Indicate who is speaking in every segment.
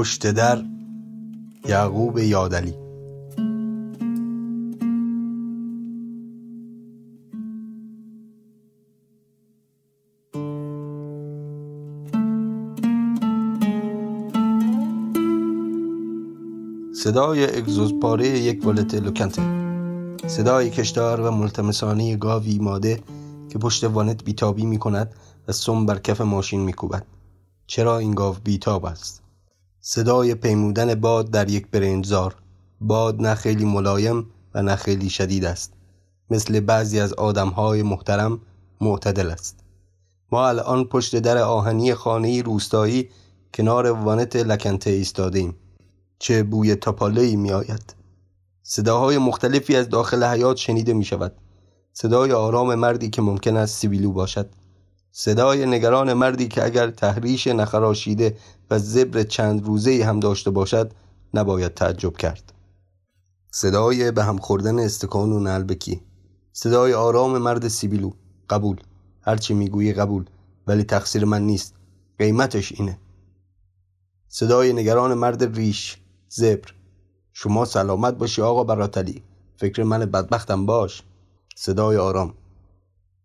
Speaker 1: پشت در یعقوب یادلی صدای اگزوزپاره یک ولت لوکنته صدای کشتار و ملتمسانی گاوی ماده که پشت وانت بیتابی می کند و سم بر کف ماشین می کوبد. چرا این گاو بیتاب است؟ صدای پیمودن باد در یک برنجزار باد نه خیلی ملایم و نه خیلی شدید است. مثل بعضی از آدمهای محترم معتدل است. ما الان پشت در آهنی خانه روستایی کنار وانت لکنته ایستادیم چه بوی تاپاله می آید صداهای مختلفی از داخل حیات شنیده می شود صدای آرام مردی که ممکن است سیبیلو باشد. صدای نگران مردی که اگر تحریش نخراشیده و زبر چند روزه هم داشته باشد نباید تعجب کرد. صدای به هم خوردن استکان و نلبکی. صدای آرام مرد سیبیلو. قبول. هرچی می‌گویی قبول ولی تقصیر من نیست. قیمتش اینه. صدای نگران مرد ریش. زبر. شما سلامت باشی آقا براتلی. فکر من بدبختم باش. صدای آرام.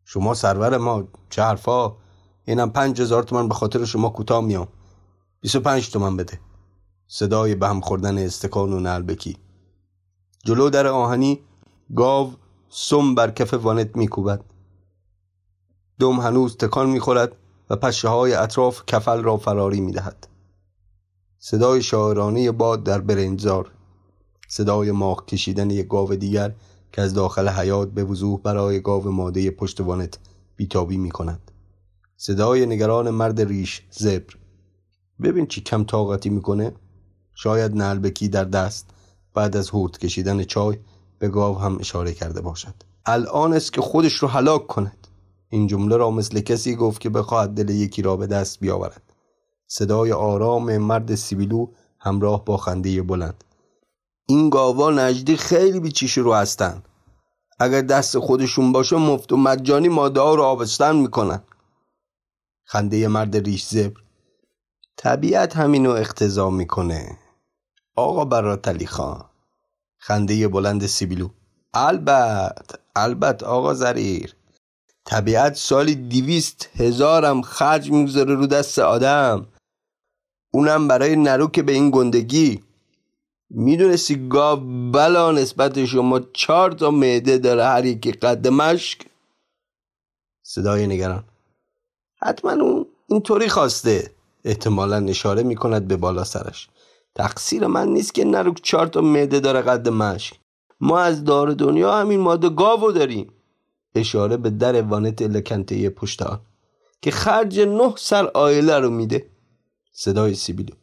Speaker 1: شما سرور ما چه حرفا؟ اینم پنج هزار تومن به خاطر شما کوتاه میام. بیست و پنج تومن بده. صدای به هم خوردن استکان و نلبکی جلو در آهنی گاو سم بر کف وانت میکوبد. دم هنوز تکان می‌خورد و پشه های اطراف کفل را فراری می‌دهد. صدای شاعرانه باد در برنجزار صدای ماخ کشیدن یک گاو دیگر که از داخل حیات به وضوح برای گاو ماده پشت وانت بیتابی می کند. صدای نگران مرد ریش زبر. ببین چی کم طاقتی می‌کنه. شاید نلبکی در دست بعد از هورت کشیدن چای به گاو هم اشاره کرده باشد. الان است که خودش رو هلاک کند. این جمله را مثل کسی گفت که بخواهد دل یکی را به دست بیاورد. صدای آرام مرد سیبیلو همراه با خنده بلند. این گاوا نجدی خیلی بیچیش رو هستن. اگر دست خودشون باشه مفت و مجانی ماده ها رو آبستن می‌کنن. خنده مرد ریش زبر. طبیعت همینو اختضا می‌کنه. آقا براتلی خان. خنده بلند سیبیلو. البت البت آقا زریر. طبیعت سالی دیویست هزارم خرج می‌گذاره رو دست آدم. اونم برای نروک به این گندگی می‌دونستی گاو بلا نسبت شما چهار تا معده داره هر یکی قد مشک؟ صدای نگران. حتما اون اینطوری خواسته. احتمالا اشاره می‌کند به بالا سرش. تقصیر من نیست که نروک چهار تا معده داره قد مشک. ما از دار دنیا همین ماده گاو داریم. اشاره به در وانت لکنته پشت که خرج نه سر آیله رو میده. صدای سیبیلو.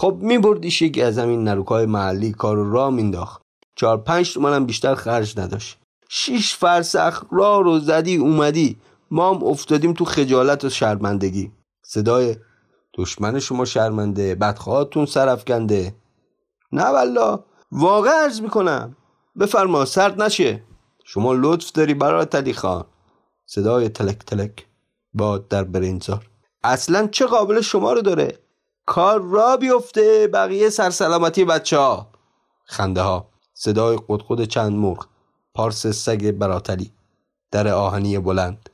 Speaker 1: خب میبردیش یکی از همین نروکای محلی کار رو را مینداخت چهار پنج تومنم بیشتر خرج نداشت. شیش فرسخ را رو زدی اومدی. ما هم افتادیم تو خجالت و شرمندگی. صدای دشمن شما شرمنده بدخواهاتون سرفکنده نه والا واقع عرض می‌کنم. بفرما سرد نشه. شما لطف داری برای تلی خان صدای تلک تلک باد در برینزار اصلا چه قابل شما رو داره؟ کار را بیفته. بقیه سرسلامتی بچه ها خنده ها صدای قدقد چند مرغ. پارس سگ براتلی. در آهنی بلند.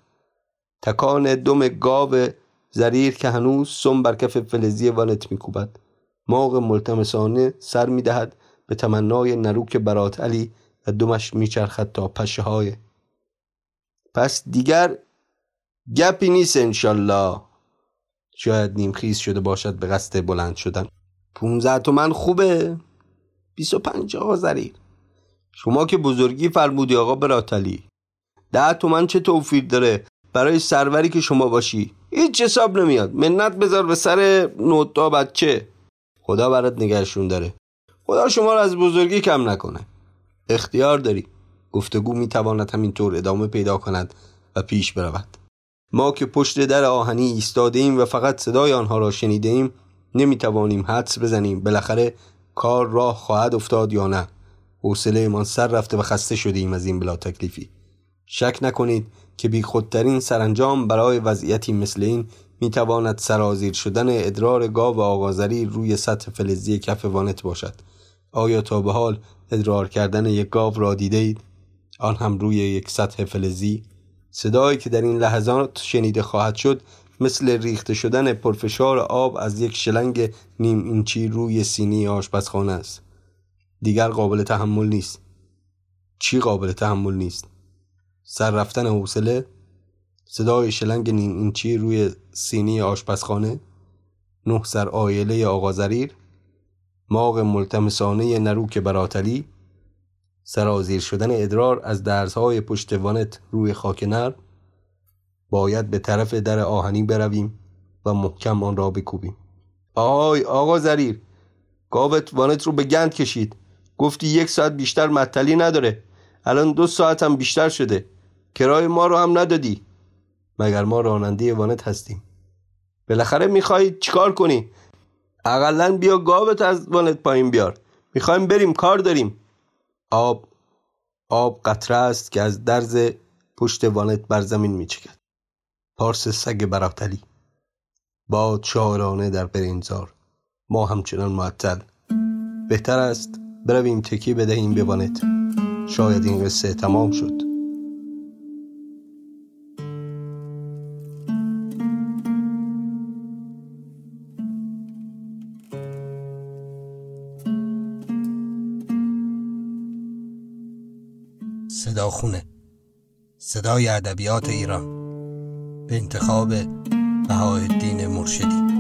Speaker 1: تکان دم گاو زریر که هنوز سم بر کف فلزی والت میکوبد. ماغ ملتمسانه سر می‌دهد به تمنای نروک برات علی و دمش میچرخد تا پشه های پس دیگر گپی نیست انشالله. شاید نیمخیز شده باشد به قصد بلند شدن. پونزه تومن خوبه. بیست و پنج آقا شما که بزرگی فرمودی آقا براتلی. ده تومن چه توفیر داره؟ برای سروری که شما باشی. هیچ حساب نمیاد. منت بذار به سر نوتا بچه. خدا برات نگهشون داره. خدا شما رو از بزرگی کم نکنه. اختیار داری. گفتگو می‌تواند همینطور ادامه پیدا کند و پیش برود. ما که پشت در آهنی ایستاده ایم و فقط صدای آنها را شنیده ایم نمی‌توانیم حدس بزنیم بالاخره کار راه خواهد افتاد یا نه. حوصله ایمان سر رفته و خسته شده ایم از این بلا تکلیفی. شک نکنید که بی خودترین سرانجام برای وضعیتی مثل این می‌تواند سرازیر شدن ادرار گاو آغازری روی سطح فلزی کف وانت باشد. آیا تا به حال ادرار کردن یک گاو را دیده؟ آن هم روی یک سطح فلزی؟ صدایی که در این لحظات شنیده خواهد شد مثل ریخته شدن پرفشار آب از یک شلنگ نیم اینچی روی سینی آشپزخانه است. دیگر قابل تحمل نیست. چی قابل تحمل نیست؟ سر رفتن حوصله؟ صدای شلنگ نیم اینچی روی سینی آشپزخانه؟ نه سر آیله آقا زریر ماغ ملتمسانه نروک براتلی سرازیر شدن ادرار از درزهای پشت وانت روی خاک نرم باید به طرف در آهنی برویم و محکم آن را بکوبیم. آی آقا زریر گاوت وانت رو به گند کشید. گفتی یک ساعت بیشتر متلی نداره. الان دو ساعت هم بیشتر شده. کرای ما رو هم ندادی. مگر ما راننده وانت هستیم؟ بالاخره می‌خوای چیکار کنی؟ اقلا بیا گاوت از وانت پایین بیار. می‌خوایم بریم کار داریم. آب آب قطره است که از درز پشت وانت بر زمین میچکد. پارس سگ براتلی. باد شاعرانه در برینزار ما همچنان معطل. بهتر است برویم تکی بدهیم به وانت شاید این قصه تمام شد.
Speaker 2: صداخونه صدای ادبیات ایران. به انتخاب بهاءالدین مرشدی.